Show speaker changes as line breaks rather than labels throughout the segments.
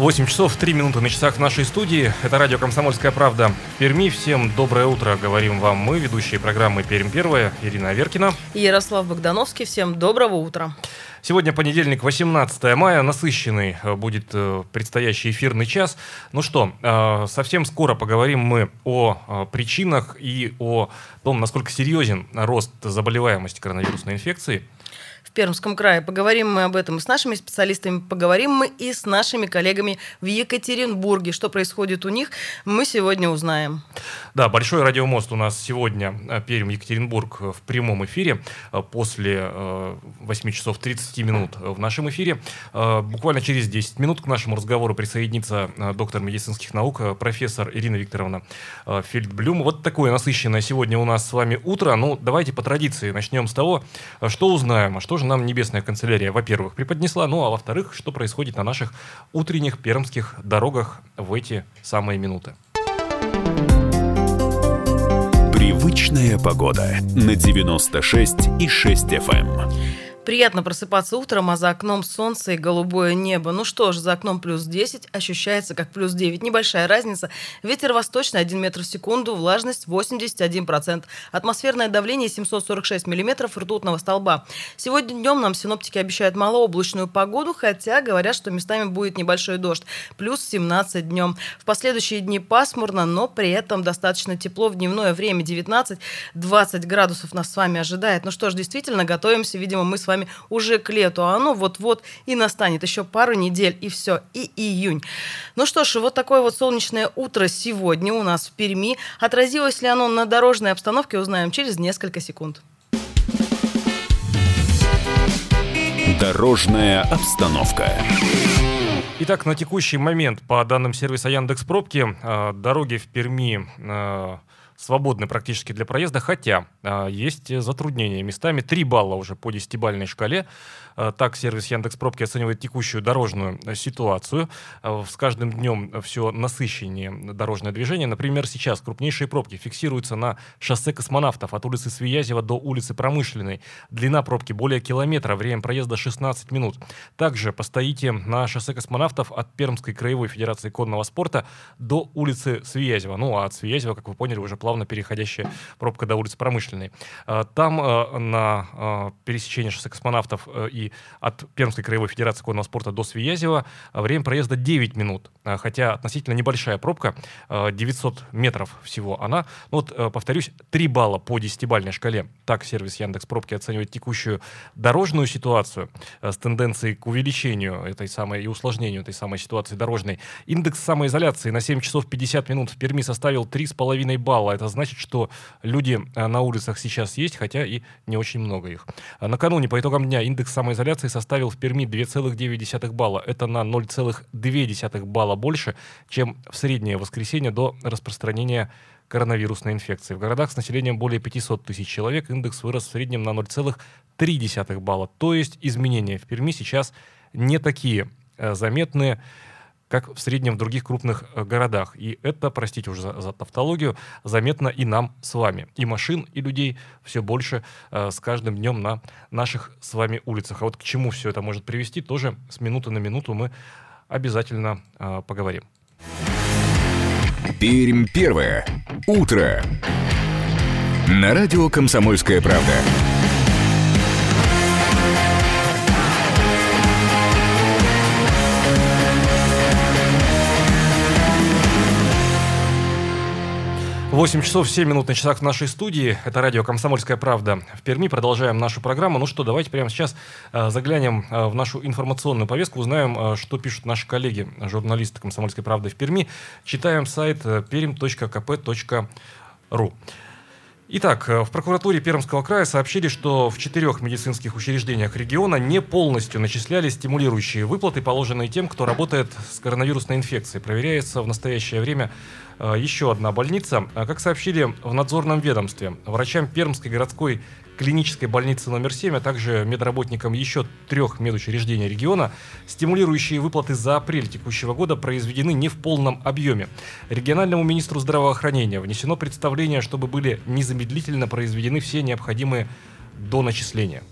8 часов 3 минуты на часах в нашей студии. Это радио «Комсомольская правда» в Перми. Всем доброе утро, говорим вам мы, ведущие программы «Пермь первая» Ирина Аверкина.
И Ярослав Богдановский. Всем доброго утра.
Сегодня понедельник, 18 мая. Насыщенный э, будет э, предстоящий эфирный час. Ну что, э, совсем скоро поговорим мы о причинах и о том, насколько серьезен рост заболеваемости коронавирусной инфекцией
в Пермском крае. Поговорим мы об этом с нашими специалистами, поговорим мы и с нашими коллегами в Екатеринбурге. Что происходит у них, мы сегодня узнаем.
Да, большой радиомост у нас сегодня э, Пермь-Екатеринбург в прямом эфире э, после 8 э, часов 30 минут в нашем эфире. Буквально через 10 минут к нашему разговору присоединится доктор медицинских наук, профессор Ирина Викторовна Фельдблюм. Вот такое насыщенное сегодня у нас с вами утро. Ну, давайте по традиции начнем с того, что узнаем, а что же нам небесная канцелярия, во-первых, преподнесла, ну а во-вторых, что происходит на наших утренних пермских дорогах в эти самые минуты.
Привычная погода на 96 и 6 FM.
Приятно просыпаться утром, а за окном солнце и голубое небо. Ну что ж, за окном плюс 10, ощущается как плюс 9. Небольшая разница. Ветер восточный 1 метр в секунду, влажность 81%. Атмосферное давление 746 миллиметров ртутного столба. Сегодня днем нам синоптики обещают малооблачную погоду, хотя говорят, что местами будет небольшой дождь. Плюс 17 днем. В последующие дни пасмурно, но при этом достаточно тепло в дневное время 19-20 градусов нас с вами ожидает. Ну что ж, действительно, готовимся, видимо, мы с вами уже к лету, а оно вот-вот и настанет. Еще пару недель, и все, и июнь. Ну что ж, вот такое вот солнечное утро сегодня у нас в Перми. Отразилось ли оно на дорожной обстановке, узнаем через несколько секунд.
Дорожная обстановка.
Итак, на текущий момент, по данным сервиса Яндекс Пробки, э, дороги в Перми э, свободны практически для проезда, хотя э, есть затруднения. Местами 3 балла уже по десятибальной шкале. Э, так сервис Яндекс Пробки оценивает текущую дорожную э, ситуацию. Э, с каждым днем все насыщеннее дорожное движение. Например, сейчас крупнейшие пробки фиксируются на шоссе космонавтов от улицы Свиязева до улицы Промышленной. Длина пробки более километра, время проезда 16 минут. Также постоите на шоссе космонавтов от Пермской краевой федерации конного спорта до улицы Свиязева. Ну, а от Свиязева, как вы поняли, уже плавно переходящая пробка до улицы Промышленной. Там на пересечении шоссе космонавтов и от Пермской краевой федерации конного спорта до Свиязева время проезда 9 минут, а, хотя относительно небольшая пробка, 900 а, метров всего она. Ну вот, э, повторюсь, 3 балла по 10-бальной шкале. Так сервис Яндекс Пробки оценивает текущую дорожную ситуацию э, с тенденцией к увеличению этой самой и усложнению этой самой ситуации дорожной. Индекс самоизоляции на 7 часов 50 минут в Перми составил 3,5 балла. Это значит, что люди э, на улицах сейчас есть, хотя и не очень много их. Накануне по итогам дня индекс самоизоляции самоизоляции составил в Перми 2,9 балла. Это на 0,2 балла больше, чем в среднее воскресенье до распространения коронавирусной инфекции. В городах с населением более 500 тысяч человек индекс вырос в среднем на 0,3 балла. То есть изменения в Перми сейчас не такие э, заметные как в среднем в других крупных э, городах. И это, простите уже за, за тавтологию, заметно и нам с вами. И машин, и людей все больше э, с каждым днем на наших с вами улицах. А вот к чему все это может привести, тоже с минуты на минуту мы обязательно э, поговорим.
Пермь первое. Утро. На радио «Комсомольская правда».
8 часов 7 минут на часах в нашей студии. Это радио «Комсомольская правда» в Перми. Продолжаем нашу программу. Ну что, давайте прямо сейчас э, заглянем э, в нашу информационную повестку, узнаем, э, что пишут наши коллеги, журналисты «Комсомольской правды» в Перми. Читаем сайт perm.kp.ru. Итак, в прокуратуре Пермского края сообщили, что в четырех медицинских учреждениях региона не полностью начислялись стимулирующие выплаты, положенные тем, кто работает с коронавирусной инфекцией. Проверяется в настоящее время Еще одна больница. Как сообщили в надзорном ведомстве, врачам Пермской городской клинической больницы номер 7, а также медработникам еще трех медучреждений региона, стимулирующие выплаты за апрель текущего года произведены не в полном объеме. Региональному министру здравоохранения внесено представление, чтобы были незамедлительно произведены все необходимые доначисления.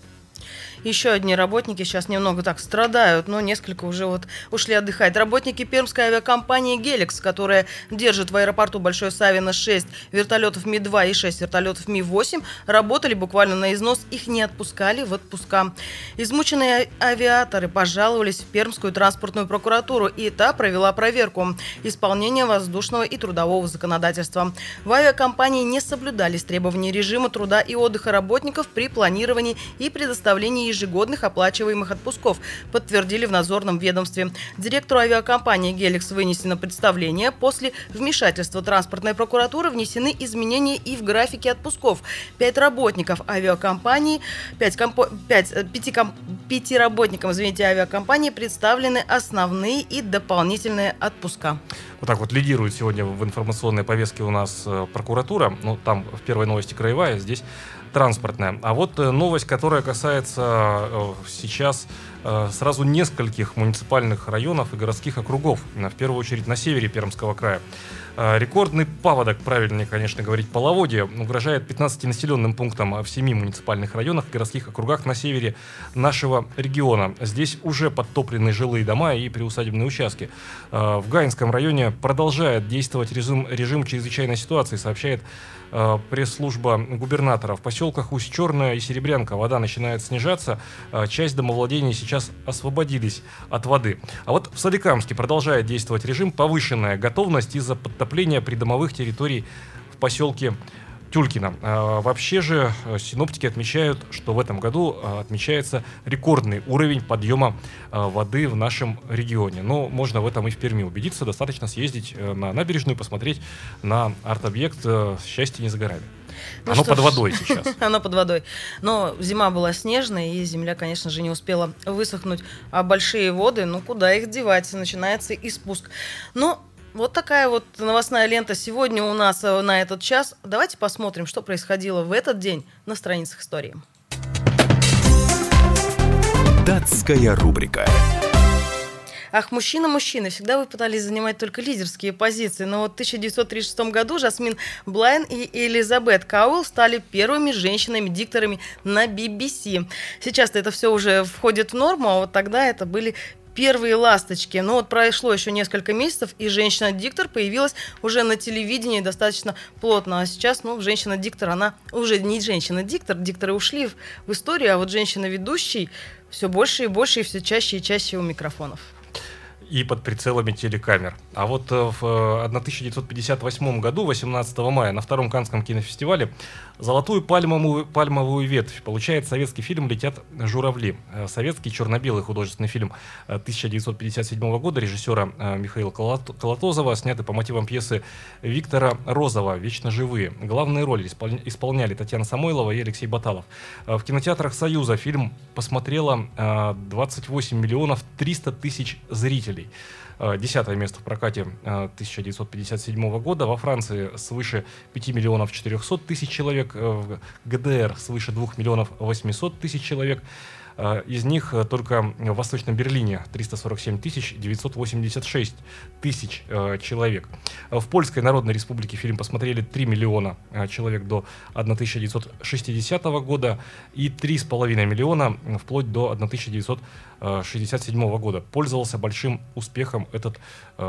Еще одни работники сейчас немного так страдают, но несколько уже вот ушли отдыхать. Работники пермской авиакомпании «Геликс», которая держит в аэропорту Большой Савино 6 вертолетов Ми-2 и 6 вертолетов Ми-8, работали буквально на износ, их не отпускали в отпуска. Измученные авиаторы пожаловались в Пермскую транспортную прокуратуру, и та провела проверку исполнения воздушного и трудового законодательства. В авиакомпании не соблюдались требования режима труда и отдыха работников при планировании и предоставлении ежегодных оплачиваемых отпусков, подтвердили в надзорном ведомстве. Директору авиакомпании «Геликс» вынесено представление. После вмешательства транспортной прокуратуры внесены изменения и в графике отпусков. Пять работников авиакомпании, пять, компо, пять, э, пяти, ком, пяти работникам извините, авиакомпании представлены основные и дополнительные отпуска.
Вот так вот лидирует сегодня в информационной повестке у нас э, прокуратура. Ну, там в первой новости краевая, здесь транспортная. А вот э, новость, которая касается э, сейчас э, сразу нескольких муниципальных районов и городских округов, в первую очередь на севере Пермского края. Рекордный паводок, правильнее, конечно, говорить, половодье, угрожает 15 населенным пунктам в 7 муниципальных районах городских округах на севере нашего региона. Здесь уже подтоплены жилые дома и приусадебные участки. В Гаинском районе продолжает действовать режим, режим чрезвычайной ситуации, сообщает пресс-служба губернатора. В поселках Усть-Черная и Серебрянка вода начинает снижаться. Часть домовладений сейчас освободились от воды. А вот в Соликамске продолжает действовать режим повышенная готовность из-за подтопления придомовых территорий в поселке Тюлькина. А, вообще же э, синоптики отмечают, что в этом году э, отмечается рекордный уровень подъема э, воды в нашем регионе. Но можно в этом и в Перми убедиться. Достаточно съездить на набережную, посмотреть на арт-объект «Счастье не за горами». Ну Оно под ж, водой сейчас.
Оно под водой. Но зима была снежная, и земля, конечно же, не успела высохнуть. А большие воды, ну куда их девать? Начинается и спуск. Но вот такая вот новостная лента сегодня у нас э, на этот час. Давайте посмотрим, что происходило в этот день на страницах истории.
Датская рубрика.
Ах, мужчина-мужчины, всегда вы пытались занимать только лидерские позиции. Но вот в 1936 году Жасмин Блайн и Элизабет Кауэлл стали первыми женщинами-дикторами на BBC. Сейчас это все уже входит в норму, а вот тогда это были первые ласточки. Но вот прошло еще несколько месяцев, и женщина-диктор появилась уже на телевидении достаточно плотно. А сейчас, ну, женщина-диктор, она уже не женщина-диктор, дикторы ушли в, в историю, а вот женщина-ведущий все больше и больше, и все чаще и чаще у микрофонов
и под прицелами телекамер. А вот э, в 1958 э, году, 18 мая, на втором Канском кинофестивале золотую пальмовую, пальмовую ветвь получает советский фильм «Летят журавли». Э, советский черно-белый художественный фильм 1957 года режиссера Михаила Колотозова, снятый по мотивам пьесы Виктора Розова «Вечно живые». Главные роли исполняли Татьяна Самойлова и Алексей Баталов. В кинотеатрах «Союза» фильм посмотрело 28 миллионов 300 тысяч зрителей зрителей. Э, десятое место в прокате 1957 э, года. Во Франции свыше 5 миллионов 400 тысяч человек. Э, в ГДР свыше 2 миллионов 800 тысяч человек. Э, из них э, только в Восточном Берлине 347 тысяч 986 тысяч э, человек. В Польской Народной Республике фильм посмотрели 3 миллиона человек до 1960 года и 3,5 миллиона вплоть до 1967 года. Пользовался большим успехом этот,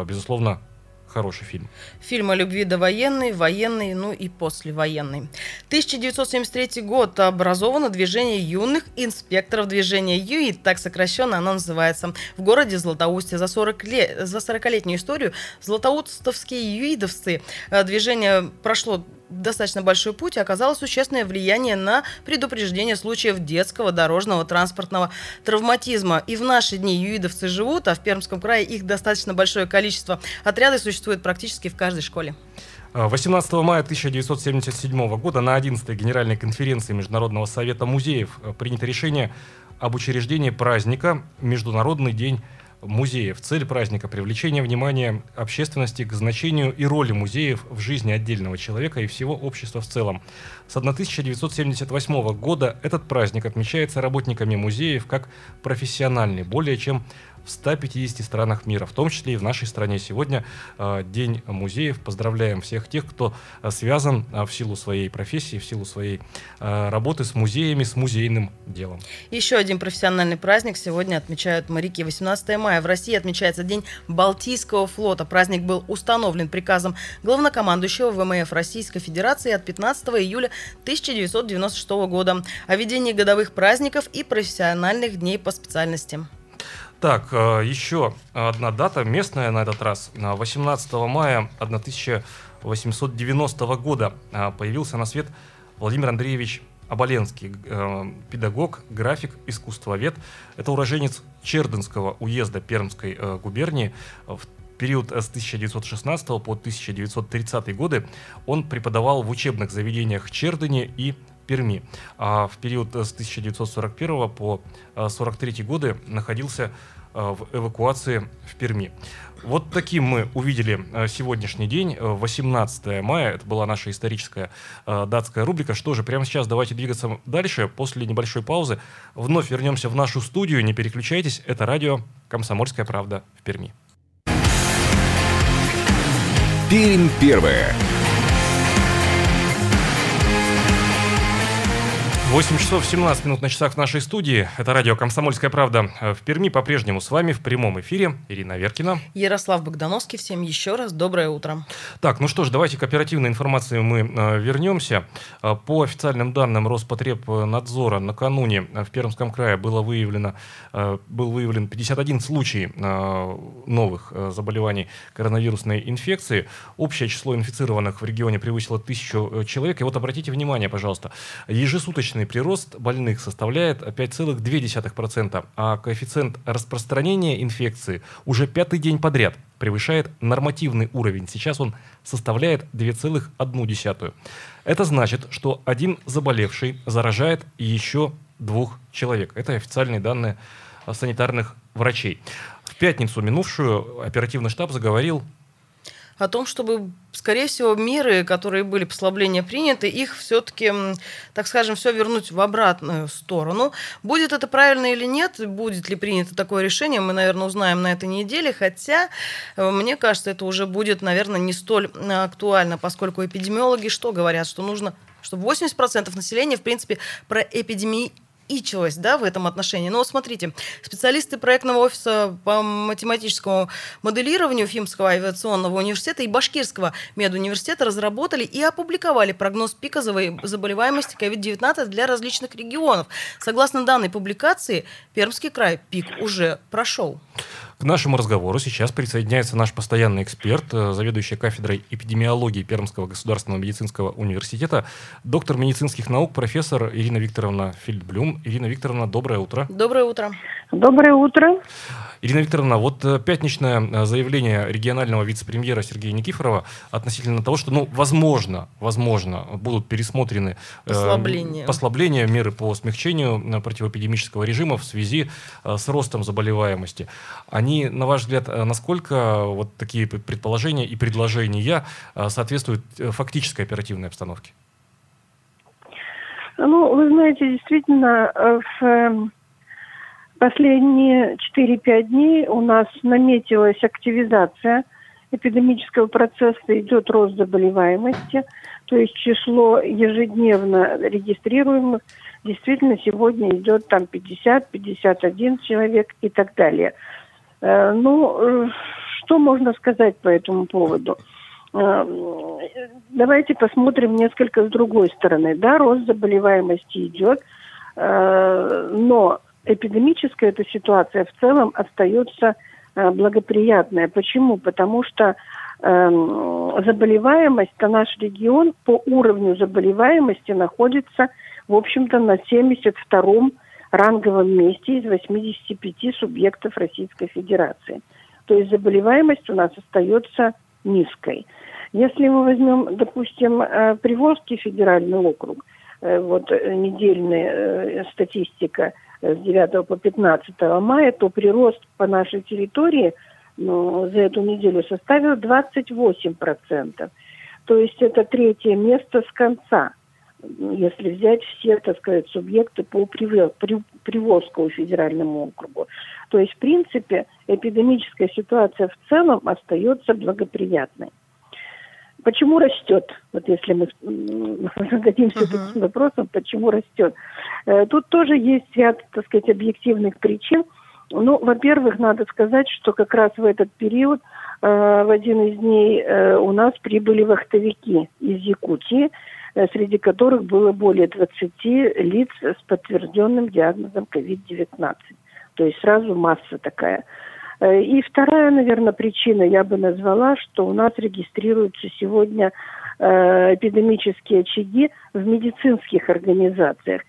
безусловно, хороший фильм.
Фильм о любви довоенный, военный, ну и послевоенный. 1973 год образовано движение юных инспекторов движения ЮИ, так сокращенно оно называется, в городе Златоусте. За, 40 лет, за 40-летнюю историю златоустовские юидовцы э, движение прошло достаточно большой путь и оказало существенное влияние на предупреждение случаев детского дорожного транспортного травматизма. И в наши дни юидовцы живут, а в Пермском крае их достаточно большое количество. Отряды существуют практически в каждой школе.
18 мая 1977 года на 11-й Генеральной конференции Международного совета музеев принято решение об учреждении праздника Международный день музеев. Цель праздника – привлечение внимания общественности к значению и роли музеев в жизни отдельного человека и всего общества в целом. С 1978 года этот праздник отмечается работниками музеев как профессиональный, более чем в 150 странах мира, в том числе и в нашей стране. Сегодня э, День музеев. Поздравляем всех тех, кто э, связан э, в силу своей профессии, в силу своей работы с музеями, с музейным делом.
Еще один профессиональный праздник сегодня отмечают моряки. 18 мая в России отмечается День Балтийского флота. Праздник был установлен приказом главнокомандующего ВМФ Российской Федерации от 15 июля 1996 года о ведении годовых праздников и профессиональных дней по специальности.
Так, э, еще одна дата, местная на этот раз. 18 мая 1890 года э, появился на свет Владимир Андреевич Оболенский, э, педагог, график, искусствовед. Это уроженец Чердынского уезда Пермской губернии. В период с 1916 по 1930 годы он преподавал в учебных заведениях Чердыни и Перми. А в период с 1941 по 1943 годы находился в эвакуации в Перми. Вот таким мы увидели сегодняшний день, 18 мая. Это была наша историческая датская рубрика. Что же, прямо сейчас давайте двигаться дальше. После небольшой паузы вновь вернемся в нашу студию. Не переключайтесь. Это радио «Комсомольская правда» в Перми.
Пермь первая.
8 часов 17 минут на часах в нашей студии. Это радио «Комсомольская правда» в Перми. По-прежнему с вами в прямом эфире Ирина Веркина.
Ярослав Богдановский. Всем еще раз доброе утро.
Так, ну что ж, давайте к оперативной информации мы э, вернемся. Э, по официальным данным Роспотребнадзора накануне в Пермском крае было выявлено, э, был выявлен 51 случай э, новых э, заболеваний коронавирусной инфекции. Общее число инфицированных в регионе превысило тысячу э, человек. И вот обратите внимание, пожалуйста, ежесуточно Ежемесячный прирост больных составляет 5,2%, а коэффициент распространения инфекции уже пятый день подряд превышает нормативный уровень. Сейчас он составляет 2,1. Это значит, что один заболевший заражает еще двух человек. Это официальные данные санитарных врачей. В пятницу минувшую оперативный штаб заговорил
о том, чтобы, скорее всего, меры, которые были послабления приняты, их все-таки, так скажем, все вернуть в обратную сторону. Будет это правильно или нет, будет ли принято такое решение, мы, наверное, узнаем на этой неделе, хотя, э, мне кажется, это уже будет, наверное, не столь э, актуально, поскольку эпидемиологи что говорят, что нужно чтобы 80% населения, в принципе, про эпидемии ичилось да, в этом отношении. Но смотрите, специалисты проектного офиса по математическому моделированию Фимского авиационного университета и Башкирского медуниверситета разработали и опубликовали прогноз пика заболеваемости COVID-19 для различных регионов. Согласно данной публикации, Пермский край пик уже прошел.
К нашему разговору сейчас присоединяется наш постоянный эксперт, э, заведующий кафедрой эпидемиологии Пермского государственного медицинского университета, доктор медицинских наук, профессор Ирина Викторовна Фельдблюм. Ирина Викторовна, доброе утро.
Доброе утро.
Доброе утро.
Ирина Викторовна, вот э, пятничное э, заявление регионального вице-премьера Сергея Никифорова относительно того, что, ну, возможно, возможно, будут пересмотрены
послабления,
э, послабления меры по смягчению противоэпидемического режима в связи э, с ростом заболеваемости. Они, на ваш взгляд, насколько вот такие предположения и предложения соответствуют фактической оперативной обстановке?
Ну, вы знаете, действительно, в эм, Последние 4-5 дней у нас наметилась активизация эпидемического процесса, идет рост заболеваемости, то есть число ежедневно регистрируемых действительно сегодня идет там 50-51 человек и так далее. Э, ну, э, что можно сказать по этому поводу? Э, давайте посмотрим несколько с другой стороны. Да, рост заболеваемости идет, но эпидемическая эта ситуация в целом остается э, благоприятная. Почему? Потому что э, заболеваемость, то наш регион по уровню заболеваемости находится, в общем-то, на 72-м ранговом месте из 85 субъектов Российской Федерации. То есть заболеваемость у нас остается низкой. Если мы возьмем, допустим, э, Приволжский федеральный округ, э, вот недельная статистика – с 9 по 15 мая, то прирост по нашей территории ну, за эту неделю составил 28%. То есть это третье место с конца если взять все, так сказать, субъекты по Приволжскому федеральному округу. То есть, в принципе, эпидемическая ситуация в целом остается благоприятной. Почему растет? Вот если мы зададимся uh-huh. таким вопросом, почему растет? Э, тут тоже есть ряд, так сказать, объективных причин. Ну, во-первых, надо сказать, что как раз в этот период э, в один из дней э, у нас прибыли вахтовики из Якутии, Э, среди которых было более 20 лиц с подтвержденным диагнозом COVID-19. То есть сразу масса такая. Э, и вторая, наверное, причина я бы назвала, что у нас регистрируются сегодня э, эпидемические очаги в медицинских организациях.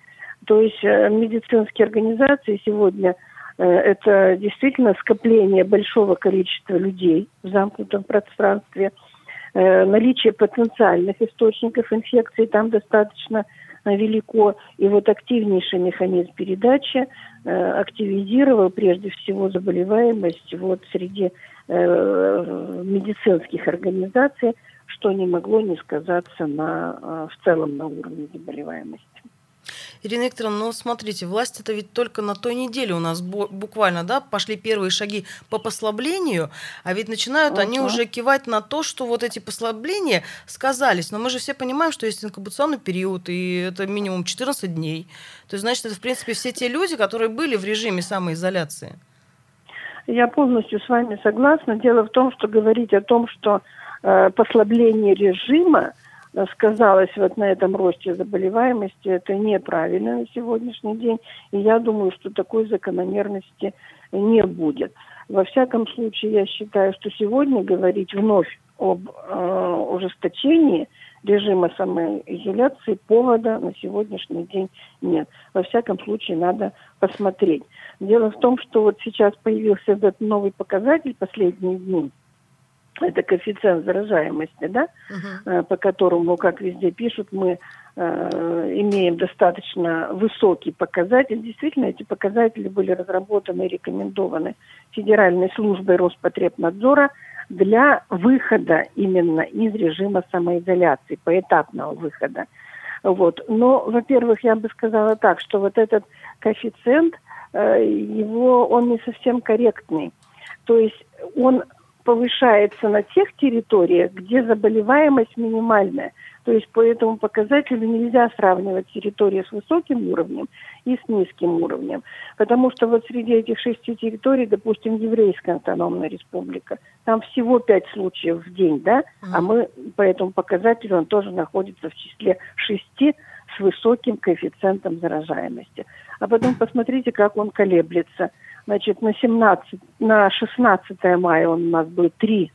То есть медицинские организации сегодня это действительно скопление большого количества людей в замкнутом пространстве – Э, наличие потенциальных источников инфекции там достаточно э, велико. И вот активнейший механизм передачи э, активизировал прежде всего заболеваемость вот среди медицинских организаций, что не могло не сказаться на, в целом на уровне заболеваемости.
Ирина Викторовна, ну смотрите, власть это ведь только на той неделе у нас буквально, да, пошли первые шаги по послаблению, а ведь начинают uh-huh. они уже кивать на то, что вот эти послабления сказались. Но мы же все понимаем, что есть инкубационный период, и это минимум 14 дней. То есть, значит, это, в принципе, все те люди, которые были в режиме самоизоляции.
Я полностью с вами согласна. Дело в том, что говорить о том, что э, послабление режима сказалось вот на этом росте заболеваемости, это неправильно на сегодняшний день. И я думаю, что такой закономерности не будет. Во всяком случае, я считаю, что сегодня говорить вновь об э, ужесточении режима самоизоляции повода на сегодняшний день нет. Во всяком случае, надо посмотреть. Дело в том, что вот сейчас появился этот новый показатель последние дни – это коэффициент заражаемости, да, uh-huh. по которому, как везде пишут, мы э, имеем достаточно высокий показатель. Действительно, эти показатели были разработаны и рекомендованы Федеральной службой Роспотребнадзора для выхода именно из режима самоизоляции, поэтапного выхода. Вот. Но, во-первых, я бы сказала так, что вот этот коэффициент, э, его, он не совсем корректный. То есть он повышается на тех территориях, где заболеваемость минимальная. То есть по этому показателю нельзя сравнивать территории с высоким уровнем и с низким уровнем. Потому что вот среди этих шести территорий, допустим, Еврейская автономная республика, там всего пять случаев в день, да, а мы по этому показателю, он тоже находится в числе шести с высоким коэффициентом заражаемости. А потом посмотрите, как он колеблется – Значит, на 17, на 16 мая он у нас был 3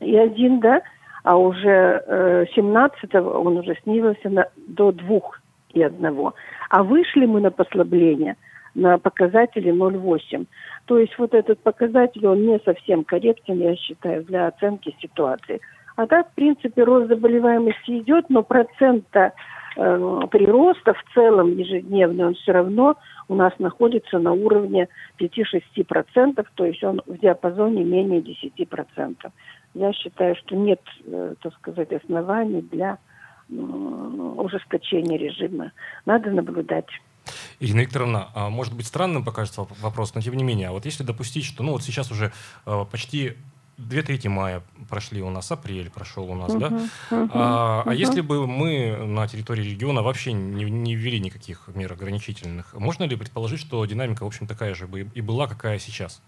и 1, да, а уже э, 17 он уже снизился на, до 2 и 1. А вышли мы на послабление на показателе 0,8. То есть вот этот показатель, он не совсем корректен, я считаю, для оценки ситуации. А так, в принципе, рост заболеваемости идет, но процента э, прироста в целом ежедневный, он все равно у нас находится на уровне 5-6%, то есть он в диапазоне менее 10%. Я считаю, что нет, э, так сказать, оснований для ужесточения режима. Надо наблюдать.
Ирина Викторовна, а может быть странным покажется вопрос, но тем не менее, а вот если допустить, что ну вот сейчас уже э, почти две трети мая прошли у нас, апрель прошел у нас, uh-huh, да? Uh-huh, а, uh-huh. а если бы мы на территории региона вообще не, не ввели никаких мер ограничительных, можно ли предположить, что динамика, в общем, такая же бы и была, какая сейчас?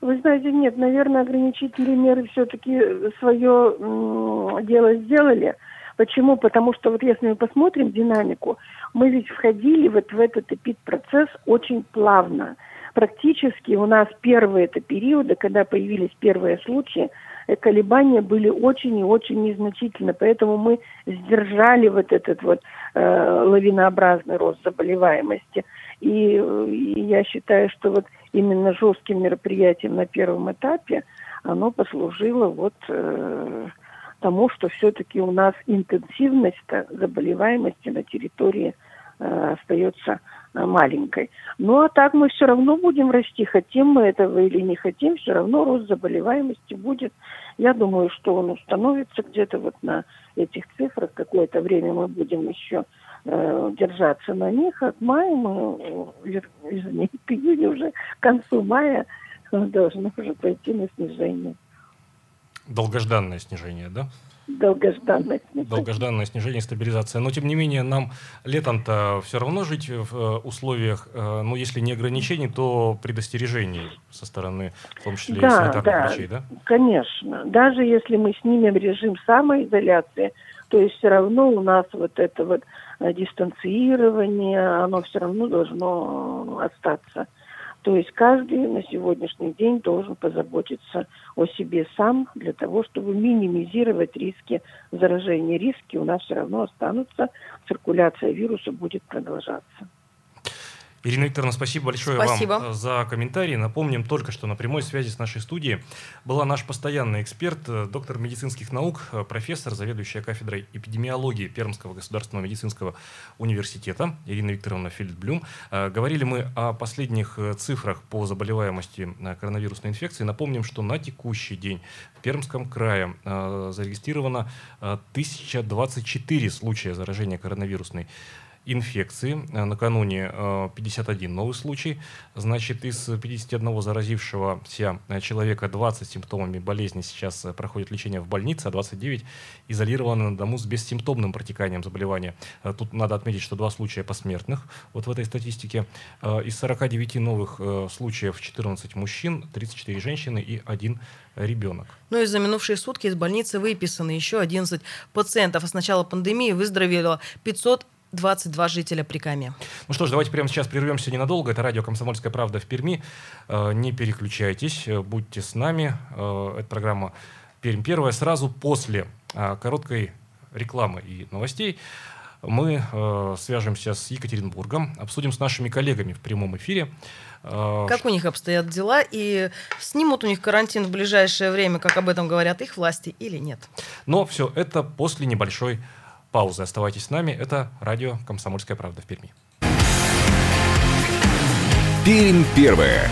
Вы знаете, нет, наверное, ограничительные меры все-таки свое м- дело сделали. Почему? Потому что вот если мы посмотрим динамику, мы ведь входили вот в этот эпид-процесс очень плавно практически у нас первые это периоды, когда появились первые случаи, э, колебания были очень и очень незначительны, поэтому мы сдержали вот этот вот э, лавинообразный рост заболеваемости. И, и я считаю, что вот именно жестким мероприятием на первом этапе оно послужило вот э, тому, что все-таки у нас интенсивность заболеваемости на территории э, остается маленькой. Ну а так мы все равно будем расти, хотим мы этого или не хотим, все равно рост заболеваемости будет. Я думаю, что он установится где-то вот на этих цифрах. Какое-то время мы будем еще э, держаться на них. От мая мы, э, извините, к июню уже, к концу мая должны уже пойти на снижение.
Долгожданное снижение, да?
Долгожданное
снижение. Долгожданное снижение, стабилизация. Но, тем не менее, нам летом-то все равно жить в э, условиях, э, ну, если не ограничений, то предостережений со стороны, в том числе,
да,
санитарных
да,
врачей, да?
конечно. Даже если мы снимем режим самоизоляции, то есть все равно у нас вот это вот э, дистанцирование, оно все равно должно остаться. То есть каждый на сегодняшний день должен позаботиться о себе сам для того, чтобы минимизировать риски заражения. Риски у нас все равно останутся, циркуляция вируса будет продолжаться.
Ирина Викторовна, спасибо большое спасибо. вам за комментарии. Напомним только, что на прямой связи с нашей студией была наш постоянный эксперт, э, доктор медицинских наук, э, профессор, заведующая кафедрой эпидемиологии Пермского государственного медицинского университета Ирина Викторовна Фельдблюм. Э, говорили мы о последних цифрах по заболеваемости коронавирусной инфекции. Напомним, что на текущий день в Пермском крае зарегистрировано 1024 случая заражения коронавирусной инфекцией инфекции. Э, накануне 51 э, новый случай. Значит, из 51 заразившегося э, человека 20 симптомами болезни сейчас проходит лечение в больнице, а 29 изолированы на дому с бессимптомным протеканием заболевания. Тут надо отметить, что два случая посмертных вот в этой статистике. Из 49 новых случаев 14 мужчин, 34 женщины и один ребенок.
Ну и за минувшие сутки из больницы выписаны еще 11 пациентов. А с начала пандемии выздоровело 500 22 жителя Прикамья.
Ну что ж, давайте прямо сейчас прервемся ненадолго. Это радио «Комсомольская правда» в Перми. Э, не переключайтесь, э, будьте с нами. Э, это программа «Пермь первая». Сразу после короткой рекламы и новостей мы свяжемся с Екатеринбургом, обсудим с нашими коллегами в прямом эфире.
Как у них обстоят дела и снимут у них карантин в ближайшее время, как об этом говорят их власти или нет.
Но все это после небольшой паузы. Оставайтесь с нами. Это радио «Комсомольская правда» в Перми.
Пермь первая.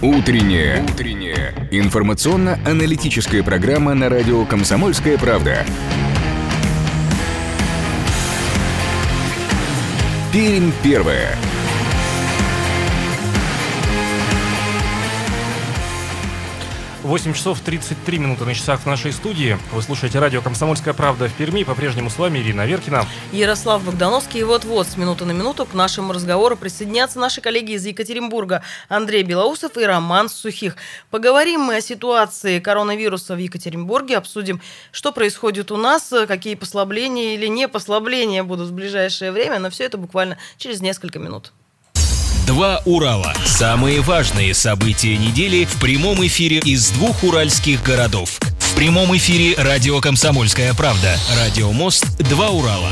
Утренняя. Утренняя. Информационно-аналитическая программа на радио «Комсомольская правда». Пермь первая.
8 часов 33 минуты на часах в нашей студии. Вы слушаете радио «Комсомольская правда» в Перми. По-прежнему с вами Ирина Веркина.
Ярослав Богдановский. И вот-вот с минуты на минуту к нашему разговору присоединятся наши коллеги из Екатеринбурга Андрей Белоусов и Роман Сухих. Поговорим мы о ситуации коронавируса в Екатеринбурге, обсудим, что происходит у нас, какие послабления или не послабления будут в ближайшее время. Но все это буквально через несколько минут.
Два Урала. Самые важные события недели в прямом эфире из двух уральских городов. В прямом эфире радио «Комсомольская правда». Радио «Мост». Два Урала.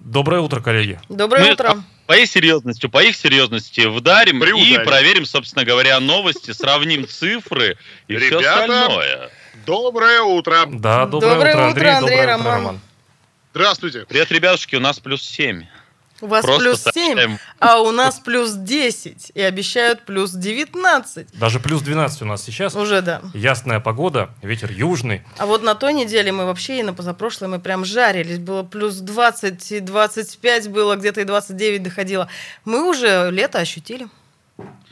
Доброе утро, коллеги.
Доброе Мы утро.
По их серьезности, по их серьезности вдарим Приударим. и проверим, собственно говоря, новости, сравним цифры и Ребята, все остальное.
Доброе утро.
Да, доброе, доброе утро, Андрей. Андрей, доброе утро, Роман.
Здравствуйте.
Привет, ребятушки, у нас плюс семь.
У вас Просто плюс 7, а у нас плюс 10. И обещают плюс 19.
Даже плюс 12 у нас сейчас.
Уже, да.
Ясная погода, ветер южный.
А вот на той неделе мы вообще, и на позапрошлой мы прям жарились. Было плюс 20, и 25 было, где-то и 29 доходило. Мы уже лето ощутили.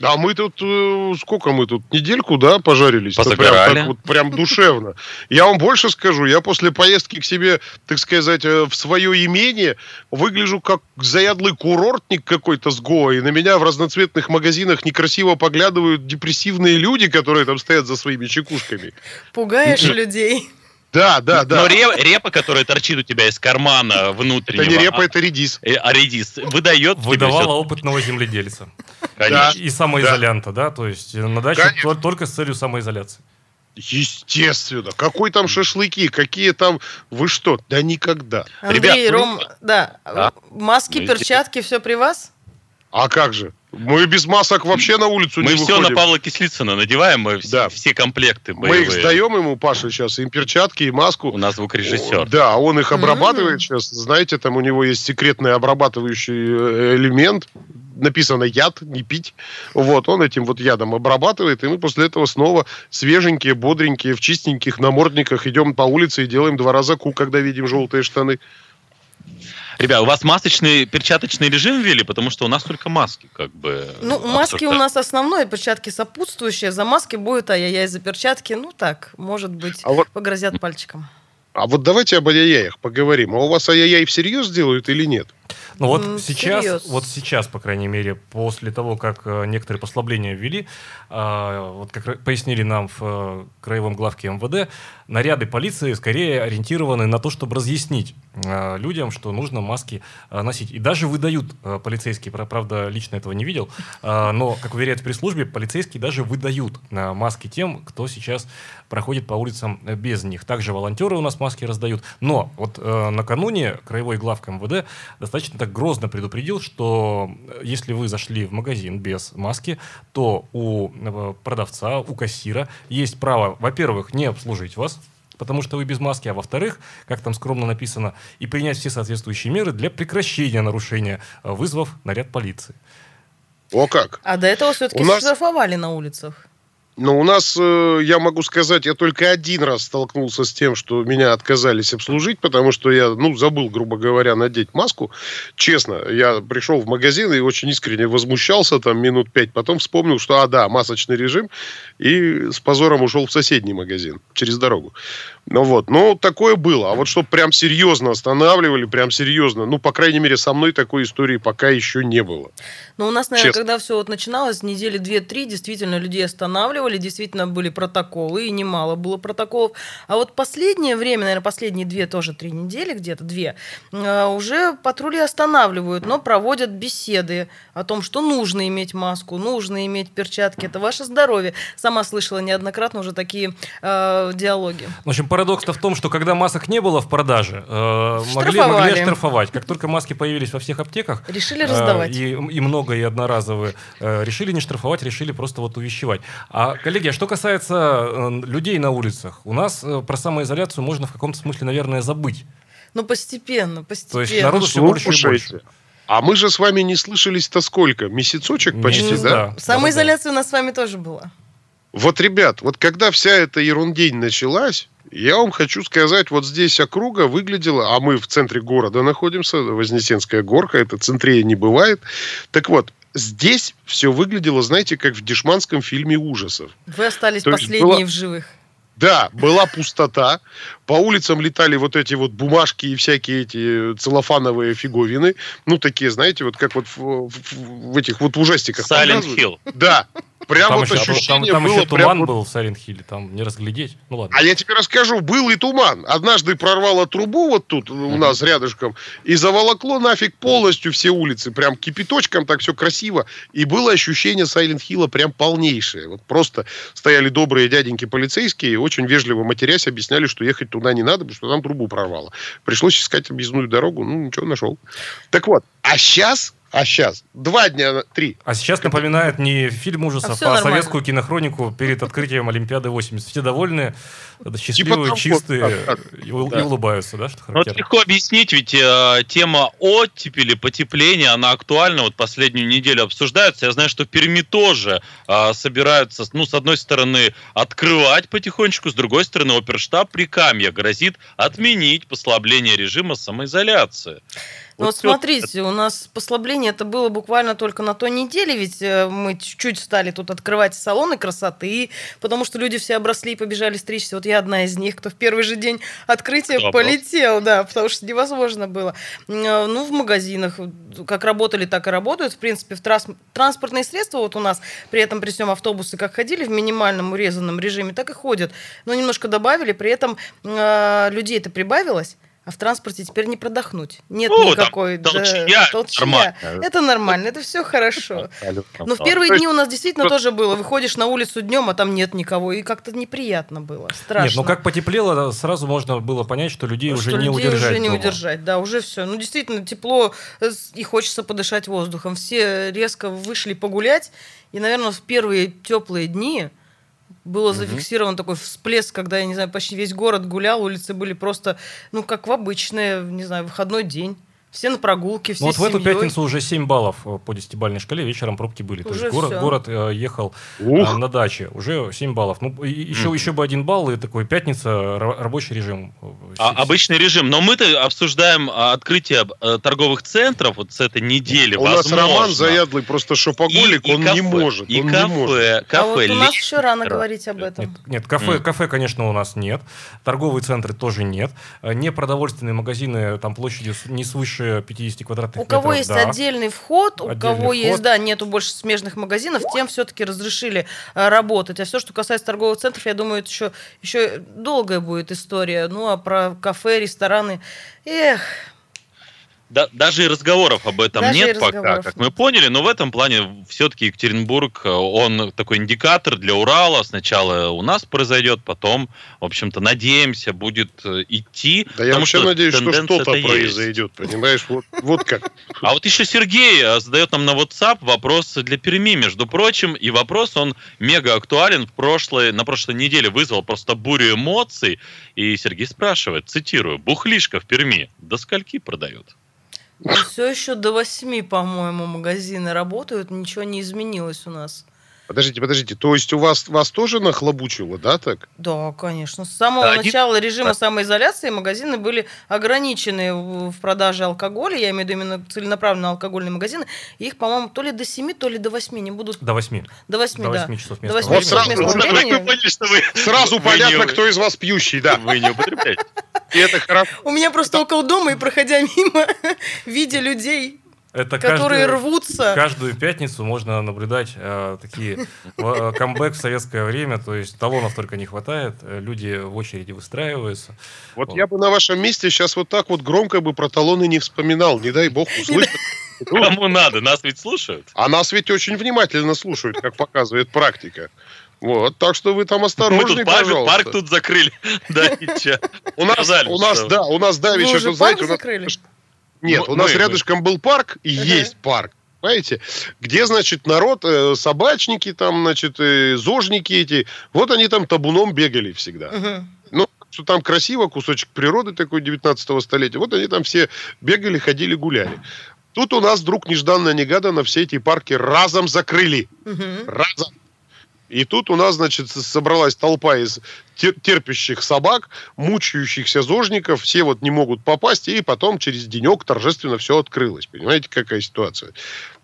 А мы тут, э, сколько мы тут, недельку, да, пожарились?
Прям,
так вот, прям душевно. Я вам больше скажу, я после поездки к себе, так сказать, э, в свое имение выгляжу как заядлый курортник какой-то с Гоа, и на меня в разноцветных магазинах некрасиво поглядывают депрессивные люди, которые там стоят за своими чекушками.
Пугаешь людей.
Да, да, да.
Но репа, репа, которая торчит у тебя из кармана внутреннего...
Это не репа, а, это редис.
Э, а редис выдает
Выдавала опытного земледельца. Конечно. И самоизолянта, да. То есть на даче только с целью самоизоляции.
Естественно. Какой там шашлыки? Какие там... Вы что? Да никогда.
Андрей, Ребят, Ром, да. да. Маски, перчатки, все при вас?
А как же? Мы без масок вообще на улицу
мы
не
все
выходим.
на Павла Кислицына надеваем, мы все,
Да.
все комплекты
Мы
боевые.
их сдаем ему, Паша, сейчас, и перчатки, и маску.
У нас звукорежиссер.
Да, он их обрабатывает
М.
сейчас. Знаете, там у него есть секретный обрабатывающий э, элемент. Написано яд, не пить. Вот, он этим вот ядом обрабатывает, и мы после этого снова свеженькие, бодренькие, в чистеньких намордниках идем по улице и делаем два раза ку, когда видим желтые штаны.
Ребят, у вас масочный, перчаточный режим ввели, потому что у нас только маски, как бы.
Ну, маски у нас основное, перчатки сопутствующие. За маски будет ай-яй-яй, за перчатки, ну так, может быть,
А вот,
погрозят пальчиком.
а вот давайте об ай-яях поговорим. А у вас ай-яй всерьез делают или нет?
Ну вот
М,
сейчас,
всерьез.
вот сейчас, по крайней мере, после того, как э, некоторые послабления ввели, а, вот как пояснили нам в э, краевом главке МВД, наряды полиции скорее ориентированы на то, чтобы разъяснить э, людям, что нужно маски носить. И даже выдают полицейские, пра- правда, лично этого не видел, но, как уверяют в пресс-службе, полицейские даже выдают маски тем, кто сейчас проходит по улицам э, без них. Также волонтеры у нас маски раздают. Но вот э, накануне краевой главка МВД достаточно так грозно предупредил, что э, если вы зашли в магазин без маски, то у э, продавца, у кассира есть право, во-первых, не обслужить вас, потому что вы без маски, а во-вторых, как там скромно написано, и принять все соответствующие меры для прекращения нарушения, вызвав наряд полиции.
О как!
А до этого все-таки
нас-
штрафовали на улицах.
Но у нас, э, я могу сказать, я только один раз столкнулся с тем, что меня отказались обслужить, потому что я, ну, забыл, грубо говоря, надеть маску. Честно, я пришел в магазин и очень искренне возмущался там минут пять, потом вспомнил, что, а, да, масочный режим, и с позором ушел в соседний магазин через дорогу. Ну вот, ну, такое было. А вот чтобы прям серьезно останавливали, прям серьезно, ну, по крайней мере, со мной такой истории пока еще не было.
Но у нас, наверное,
Честно.
когда все вот начиналось, недели две-три, действительно людей останавливали, действительно были протоколы, и немало было протоколов. А вот последнее время, наверное, последние две, тоже три недели, где-то две, э, уже патрули останавливают, но проводят беседы о том, что нужно иметь маску, нужно иметь перчатки, это ваше здоровье. Сама слышала неоднократно уже такие э, диалоги.
В общем, парадокс-то в том, что когда масок не было в продаже, э, могли, могли оштрафовать. Как только маски появились во всех аптеках,
Решили
э,
раздавать.
и, и много, и одноразовые, э, решили не штрафовать, решили просто вот увещевать. А, коллеги, а что касается э, людей на улицах, у нас э, про самоизоляцию можно в каком-то смысле, наверное, забыть.
Ну, постепенно, постепенно.
То есть народу все больше и больше.
А мы же с вами не слышались-то сколько? Месяцочек почти,
Месяц,
да?
да.
Самоизоляция у нас с вами тоже была.
Вот, ребят, вот когда вся эта ерундень началась, я вам хочу сказать, вот здесь округа выглядела, а мы в центре города находимся, Вознесенская горка, это центрее не бывает. Так вот, здесь все выглядело, знаете, как в дешманском фильме ужасов.
Вы остались
То
последние
была-
в живых.
Да, была пустота, по улицам летали вот эти вот бумажки и всякие эти целлофановые фиговины, ну, такие, знаете, вот как вот в, в- в этих вот ужастиках.
Silent. Hill.
Да, прям
Там
вот
еще, там-
ощущение
там
было
еще
прям
туман
вот
был в Silent Hill, там не разглядеть. Ну ладно.
А я тебе расскажу, был и туман. Однажды прорвало трубу вот тут у нас рядышком и заволокло нафиг полностью все улицы. Прям кипяточком, так все красиво. И было ощущение Сайлент Хилла прям полнейшее. Вот просто стояли добрые дяденьки полицейские и очень вежливо матерясь объясняли, что ехать туда не надо, потому что там трубу прорвало. Пришлось искать объездную дорогу. Ну, ничего, нашел. Так вот, а сейчас, а сейчас, два дня, три,
А сейчас напоминает не фильм
А
ужасов, а,
нормально.
советскую кинохронику перед открытием Олимпиады 80. Все довольны, счастливые,
Типа
чистые
да,
и,
да.
и улыбаются, да, что
Ну,
характерно.
легко объяснить, ведь э, тема оттепели, потепления, она актуальна, вот последнюю неделю обсуждается. Я знаю, что в Перми тоже э, собираются, ну, с одной стороны, открывать потихонечку, с другой стороны, оперштаб Прикамья грозит отменить послабление режима самоизоляции.
Ну вот смотрите, у нас послабление это было буквально только на той неделе, ведь э, мы чуть-чуть стали тут открывать салоны красоты, потому что люди все обросли и побежали стричься. Вот я одна из них, кто в первый же день открытия
Кто
полетел, да, потому что невозможно было. Э, Ну, в магазинах как работали, так и работают. В принципе, в трас- транспортные средства вот у нас, при этом при всем автобусы как ходили в минимальном урезанном режиме, так и ходят. Но немножко добавили, при этом э, людей-то прибавилось. А в транспорте теперь не продохнуть. Нет
Ну, там
никакой да,
толчья, нормально.
Это нормально, это все хорошо.
Абсолютно.
Но в первые
есть-
дни у нас действительно тоже было. Выходишь на улицу днем, а там нет никого. И как-то неприятно было. Страшно.
Нет, ну как потеплело, сразу можно было понять, что людей
Что
уже не
людей
удержать
уже не
дома.
удержать, да, уже все. Ну, действительно, тепло, э, и хочется подышать воздухом. Все резко вышли погулять, и, наверное, в первые теплые дни было зафиксирован такой всплеск, когда, я не знаю, почти весь город гулял, улицы были просто, ну, как в обычный, не знаю, выходной день. Все на прогулке, все
Ну вот в эту
семьей.
пятницу уже 7 баллов э, по десятибалльной шкале, вечером пробки были. То
Уже
есть город,
всё.
город э, ехал э,
Ух,
на даче, уже 7 баллов. Ну, и еще, еще бы один балл, и такой пятница, ра- рабочий режим. э,
А,
Все-
обычный режим. Но мы-то обсуждаем а, открытие э, торговых центров вот с этой недели.
у нас
Возможно.
Роман заядлый, просто шопоголик,
И- и
он
кафе,
не может.
И
он
кафе,
не может.
кафе
а вот у нас еще рано
Ра-
говорить об
Нет,
этом.
нет, кафе,
М.
кафе, конечно, у нас нет. Торговые центры тоже нет. Э, Непродовольственные магазины там площадью не свыше 50 квадратных
У
метров.
кого есть
да.
отдельный вход, у
Отдельный
кого есть,
вход.
да, нету больше смежных магазинов, тем все-таки разрешили а, работать. А все, что касается торговых центров, я думаю, это еще, еще долгая будет история. Ну, а про кафе, рестораны, эх,
Да- даже и разговоров об этом
Даже
нет пока, как мы поняли, но в этом плане все-таки Екатеринбург, э, он такой индикатор для Урала. Сначала у нас произойдет, потом, в общем-то, надеемся, будет э, идти.
Да я вообще надеюсь, что что-то
есть.
произойдет, понимаешь? Вот, вот как.
А вот еще Сергей э, задает нам на WhatsApp вопрос для Перми, между прочим, и вопрос, он мега актуален. В прошлой, на прошлой неделе вызвал просто бурю эмоций, и Сергей спрашивает, цитирую, «Бухлишка в Перми до скольки продают?»
Все еще до восьми, по-моему, магазины работают, ничего не изменилось у нас.
Подождите, подождите. То есть у вас вас тоже нахлобучило, да, так?
Да, конечно. С самого
Да, один-
начала режима самоизоляции магазины были ограничены в продаже алкоголя, я имею в виду именно целенаправленно алкогольные магазины. И их, по-моему, то ли до 7, то ли до 8, не буду...
До 8.
До 8,
До
да.
8 часов
До
местного
8
Вот
времени.
сразу-
местного времени.
Вы поняли, что вы...
Сразу
вы
понятно,
не-
кто из вас пьющий, да.
Вы не употребляете.
И это хорошо.
У меня просто около дома, и проходя мимо, видя людей,
Это
которые
каждый-
рвутся.
Каждую пятницу можно наблюдать э, такие э, камбэк в советское время, то есть талонов только не хватает, э, люди в очереди выстраиваются.
Вот
Вот.
я бы на вашем месте сейчас вот так вот громко бы про талоны не вспоминал. Не дай бог услышать.
Кому надо, нас ведь слушают.
А нас ведь очень внимательно слушают, как показывает практика. Вот, так что вы там
Мы
осторожнее,
тут парк,
пожалуйста.
парк тут закрыли. Да?
У нас, у нас,
что-
да, у нас давеча,
уже
тут, знаете,
парк
у нас-? Нет, у нас
мы-
рядышком был парк, и есть парк. Понимаете? Где, значит, народ, э, собачники там, значит, э, зожники эти, вот они там табуном бегали всегда.
Мгм.
Ну, что там красиво, кусочек природы такой 19 столетия. Вот они там все бегали, ходили, гуляли. Тут у нас вдруг нежданно-негаданно все эти парки разом закрыли.
Мгм.
Разом. И тут у нас, значит, собралась толпа из тер- терпящих собак, мучающихся зожников, все вот не могут попасть, и потом через денек торжественно все открылось. Понимаете, какая ситуация?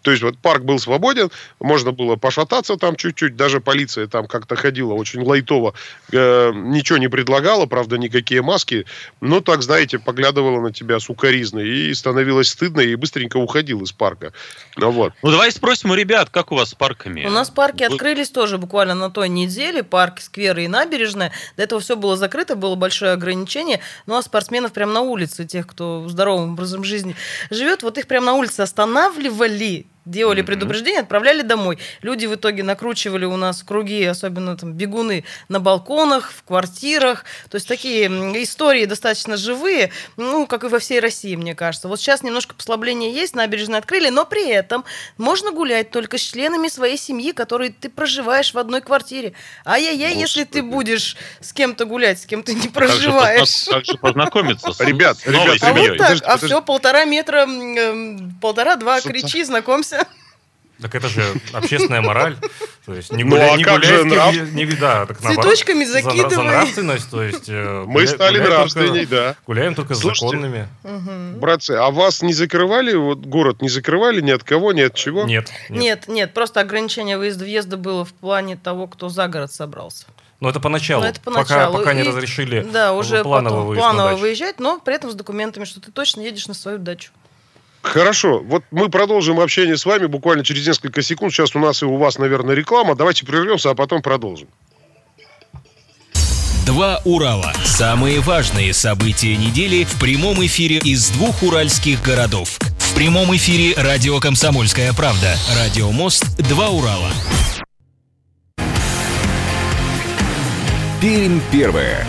То есть вот парк был свободен, можно было пошататься там чуть-чуть, даже полиция там как-то ходила очень лайтово, э, ничего не предлагала, правда, никакие маски, но так, знаете, поглядывала на тебя сукоризно, и становилось стыдно, и быстренько уходил из парка. Ну вот.
Ну, давай спросим у ребят, как у вас с парками?
У нас парки
Вы-
открылись тоже буквально на той неделе. Парки, скверы и набережная. До этого все было закрыто, было большое ограничение. Ну а спортсменов прямо на улице, тех, кто здоровым образом жизни живет, вот их прямо на улице останавливали делали
Мгм.
предупреждение, отправляли домой. Люди в итоге накручивали у нас круги, особенно там бегуны на балконах, в квартирах. То есть такие истории достаточно живые, ну, как и во всей России, мне кажется. Вот сейчас немножко послабление есть, набережные открыли, но при этом можно гулять только с членами своей семьи, которые ты проживаешь в одной квартире. Ай-яй-яй, если ты
Господи.
будешь с кем-то гулять, с кем ты не проживаешь.
Как же познакомиться с
Ребят, ребят,
А вот так, а все, полтора метра, эм, полтора-два, кричи, знакомься.
Так это же общественная мораль. То есть не
Ну,
гуляй,
а
не
как же нрав?
не- не да, так наоборот.
Цветочками
За,
закидывай.
за нравственность, то есть э,
Мы стали нравственней, да.
Гуляем только с законными.
Братцы, а вас не закрывали, вот город не закрывали ни от кого, ни от чего?
Нет, нет.
Нет, нет, просто ограничение выезда-въезда было в плане того, кто за город собрался.
Но это поначалу.
Но это
пока,
поначалу.
пока не
И-
разрешили
Да, уже
планово
потом
выезд на
планово
дачу.
выезжать, но при этом с документами, что ты точно едешь на свою дачу.
Хорошо, вот мы продолжим общение с вами буквально через несколько секунд. Сейчас у нас и у вас, наверное, реклама. Давайте прервемся, а потом продолжим.
Два Урала. Самые важные события недели в прямом эфире из двух уральских городов. В прямом эфире радио «Комсомольская правда». Радио «Мост». Два Урала.
Пермь первая.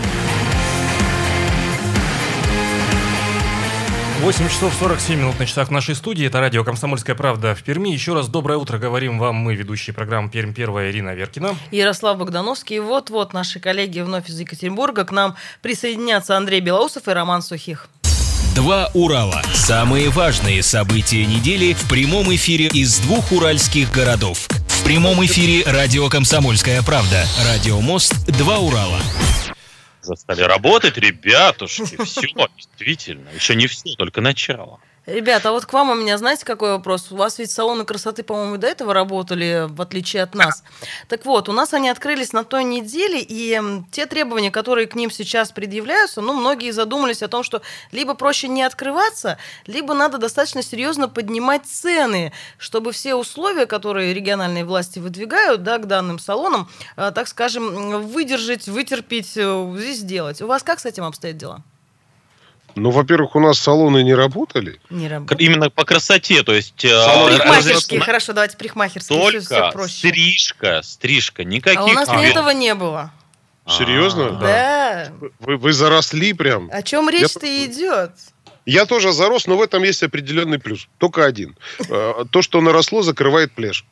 8 часов 47 минут на часах в нашей студии. Это радио «Комсомольская правда» в Перми. Еще раз доброе утро говорим вам мы, ведущие программы «Пермь первая» Ирина Веркина.
Ярослав Богдановский. И вот-вот наши коллеги вновь из Екатеринбурга. К нам присоединятся Андрей Белоусов и Роман Сухих.
Два Урала. Самые важные события недели в прямом эфире из двух уральских городов. В прямом эфире радио «Комсомольская правда». Радио «Мост». Два Урала.
Стали работать, ребятушки. Все, действительно. Еще не все, только начало.
Ребята, а вот к вам у меня, знаете, какой вопрос? У вас ведь салоны красоты, по-моему, до этого работали, в отличие от нас. Так вот, у нас они открылись на той неделе, и те требования, которые к ним сейчас предъявляются, ну, многие задумались о том, что либо проще не открываться, либо надо достаточно серьезно поднимать цены, чтобы все условия, которые региональные власти выдвигают, да, к данным салонам, э, так скажем, выдержать, вытерпеть, э, здесь сделать. У вас как с этим обстоят дела?
Ну, во-первых, у нас салоны не работали.
Не работает.
Именно по красоте, то есть... э,
Салон
Парикмахерские,
разрешена
хорошо, давайте всё
Только
проще.
стрижка, стрижка, никаких...
А у нас
вел-
этого не было.
Серьезно?
А,
Да.
Вы, вы заросли прям.
О чем речь-то идет?
Я тоже зарос, но в этом есть определенный плюс. Только один. Э, То, что наросло, закрывает плешь.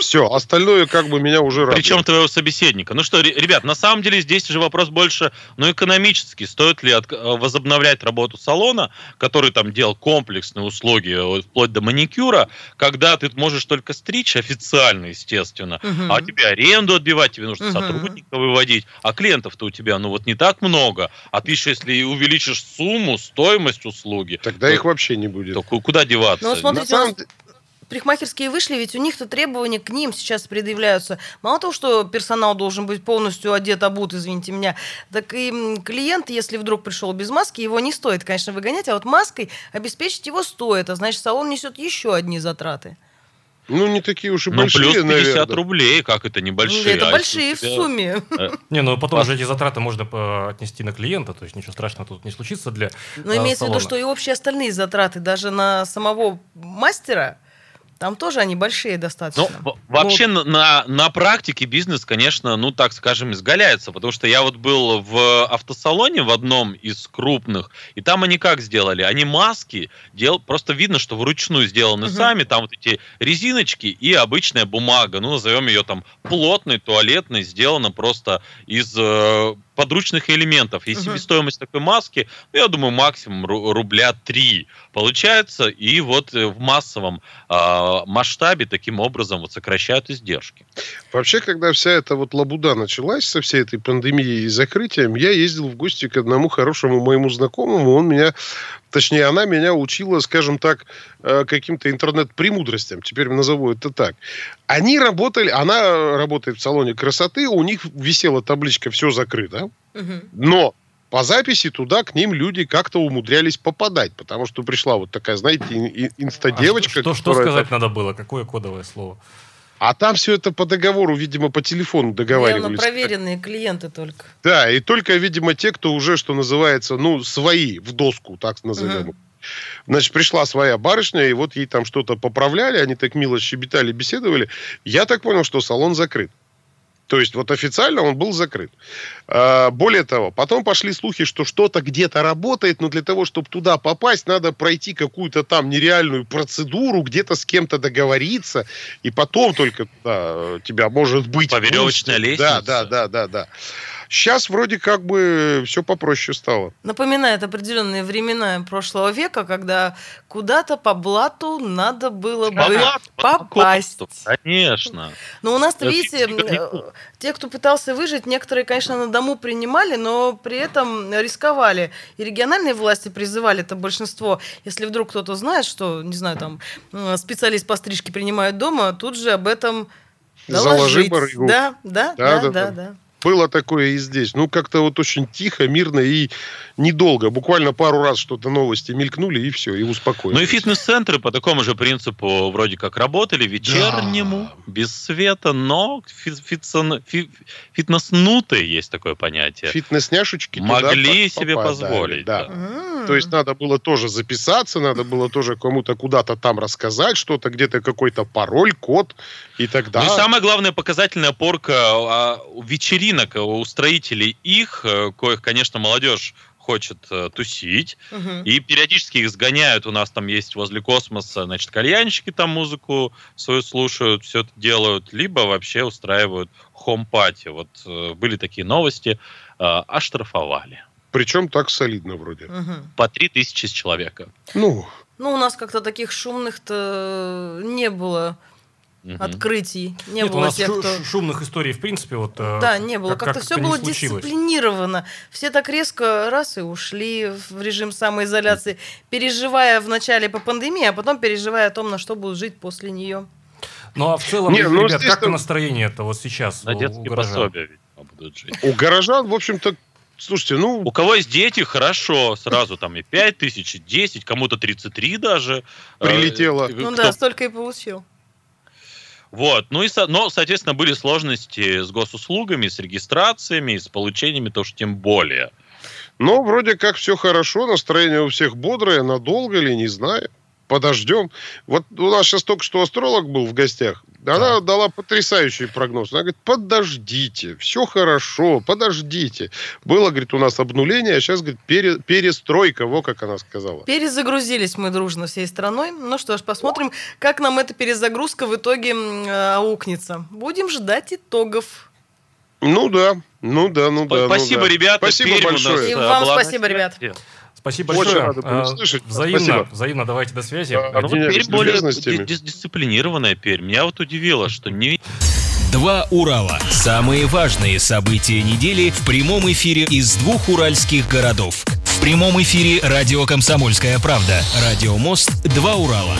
Все, остальное как бы меня уже радует.
Причем твоего собеседника. Ну что, ре- ребят, на самом деле здесь же вопрос больше, ну, экономический. Стоит ли от- э, возобновлять работу салона, который там делал комплексные услуги, э, вплоть до маникюра, когда ты можешь только стричь официально, естественно,
Мгм.
а тебе аренду отбивать, тебе нужно
Мгм.
сотрудника выводить, а клиентов-то у тебя, ну, вот не так много. А ты еще, если увеличишь сумму, стоимость услуги,
Тогда
то-
их вообще не будет.
то ку- куда деваться?
Ну, вот
На
смотрите, у
самом
парикмахерские вышли, ведь у них-то требования к ним сейчас предъявляются. Мало того, что персонал должен быть полностью одет, обут, извините меня, так и клиент, если вдруг пришел без маски, его не стоит, конечно, выгонять, а вот маской обеспечить его стоит, а значит, салон несет еще одни затраты.
Ну, не такие уж и
Ну,
большие,
плюс 50
наверное.
рублей, как это небольшие?
Это
а
большие
если
в
тебя-
сумме.
Не, ну потом
Пос-
же эти затраты можно э, отнести на клиента, то есть ничего страшного тут не случится для
Но
э,
имеется в виду, что и общие остальные затраты, даже на самого мастера, там тоже они большие
Ну,
достаточно.
в- вообще на, на, на практике бизнес, конечно, ну, так скажем, изгаляется, потому что я вот был в автосалоне в одном из крупных, и там они как сделали? Они маски дел, просто видно, что вручную сделаны
Мгм.
сами, там вот эти резиночки и обычная бумага, ну, назовем ее там плотной, туалетной, сделана просто из э, подручных элементов. И себестоимость такой маски, ну, я думаю, максимум ру- рубля 3 получается, и вот э, в массовом а, масштабе таким образом вот сокращают издержки.
Вообще, когда вся эта вот лабуда началась со всей этой пандемией и закрытием, я ездил в гости к одному хорошему моему знакомому. Он меня, точнее, она меня учила, скажем так, э, каким-то интернет-премудростям. Теперь назову это так. Они работали, она работает в салоне красоты, у них висела табличка «Все закрыто»,
Мгм.
но по записи туда к ним люди как-то умудрялись попадать, потому что пришла вот такая, знаете, ин- ин-
А
инстадевочка.
что, что, сказать
там-
надо было? Какое кодовое слово?
А там все это по договору, видимо, по телефону
Явно
договаривались.
проверенные клиенты только.
Да, и только, видимо, те, кто уже, что называется, ну, свои в доску, так назовем. Их. Значит, пришла своя барышня, и вот ей там что-то поправляли, они так мило щебетали, беседовали. Я так понял, что салон закрыт. То есть вот официально он был закрыт. А, более того, потом пошли слухи, что что-то где-то работает, но для того, чтобы туда попасть, надо пройти какую-то там нереальную процедуру, где-то с кем-то договориться, и потом только туда тебя может быть...
По веревочной лестнице.
Да, да, да, да, да. Сейчас вроде как бы все попроще стало.
Напоминает определенные времена прошлого века, когда куда-то по блату надо было бы
По блату, по
попасть.
Конечно.
Но у нас-то, видите, э, те, кто пытался выжить, некоторые, конечно, на дому принимали, но при этом рисковали. И региональные власти призывали это большинство. Если вдруг кто-то знает, что, не знаю, там э, специалист по стрижке принимают дома, тут же об этом
Заложи
доложить.
барыгу.
Да, да,
Да,
да,
да,
да,
да. Было такое и здесь. Ну, как-то вот очень тихо, мирно и недолго. Буквально пару раз что-то новости мелькнули, и все, и успокоились.
Ну и фитнес-центры по такому же принципу вроде как работали, вечернему, да. без света, но фитсон, фи, фитнеснутые есть такое понятие.
Фитнес-няшечки
Могли себе позволить.
Да. да. То есть надо было тоже записаться, надо было тоже кому-то куда-то там рассказать что-то, где-то какой-то пароль, код и так далее.
Ну и самая главная показательная порка а, вечеринок у строителей их, э, коих, конечно, молодежь хочет э, тусить, угу. и периодически их сгоняют. У нас там есть возле космоса, значит, кальянщики там музыку свою слушают, все это делают, либо вообще устраивают хом-пати. Вот э, были такие новости, э, оштрафовали.
Причем так солидно вроде.
Угу. По три тысячи с человека.
Ну, ну, у нас как-то таких шумных-то не было угу. открытий. Не
Нет,
было
у нас
тех,
кто... шумных историй, в принципе, вот...
Э, да, не было. Как-то как все было дисциплинировано. Все так резко раз и ушли в режим самоизоляции, переживая вначале по пандемии, а потом переживая о том, на что будут жить после нее.
Ну, а в целом, Не, ну, ребят, как настроение это вот сейчас
на у, детские у пособия
будут жить? У горожан, в общем-то, Слушайте, ну...
У кого есть дети, хорошо, сразу там и 5 тысяч, и 10, кому-то 33 даже.
Прилетело.
Ну Кто... да, столько и получил.
Вот. Ну и, но, соответственно, были сложности с госуслугами, с регистрациями, с получениями, то что тем более.
Но вроде как все хорошо, настроение у всех бодрое, надолго ли, не знаю. Подождем. Вот у нас сейчас только что астролог был в гостях. Она да. дала потрясающий прогноз. Она говорит, подождите, все хорошо, подождите. Было, говорит, у нас обнуление, а сейчас, говорит, пере, перестройка, во как она сказала.
Перезагрузились мы дружно всей страной. Ну что ж, посмотрим, как нам эта перезагрузка в итоге э, аукнется. Будем ждать итогов.
Ну да, ну да, ну да.
Спасибо,
ну, да.
ребята.
Спасибо большое.
И вам спасибо, ребят.
Спасибо большое. Очень рада услышать. Взаимно, Спасибо. взаимно, давайте до связи. А,
ну, вот Пермь более дис- дисциплинированная Пермь. Меня вот удивило, что не...
Два Урала. Самые важные события недели в прямом эфире из двух уральских городов. В прямом эфире радио «Комсомольская правда». Радио «Мост». Два Урала.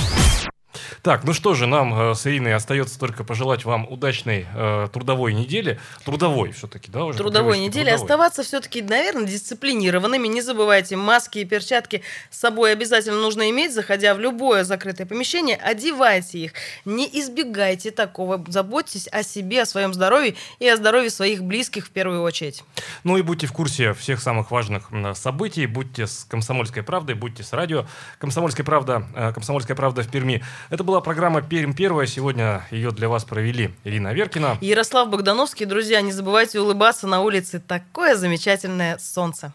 Так, ну что же, нам э, с Ириной остается только пожелать вам удачной э, трудовой недели. Трудовой все-таки, да? Уже
трудовой недели. Трудовой. Оставаться все-таки, наверное, дисциплинированными. Не забывайте, маски и перчатки с собой обязательно нужно иметь, заходя в любое закрытое помещение. Одевайте их. Не избегайте такого. Заботьтесь о себе, о своем здоровье и о здоровье своих близких в первую очередь.
Ну и будьте в курсе всех самых важных событий. Будьте с «Комсомольской правдой», будьте с радио. «Комсомольская правда», э, «Комсомольская правда» в Перми. Это было была программа «Пермь первая». Сегодня ее для вас провели Ирина Веркина.
Ярослав Богдановский. Друзья, не забывайте улыбаться на улице. Такое замечательное солнце.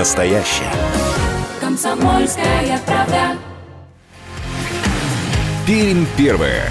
Настоящее. Комсомольская правда. Пермь первая.